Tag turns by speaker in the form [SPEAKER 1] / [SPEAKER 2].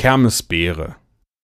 [SPEAKER 1] Kermesbeere.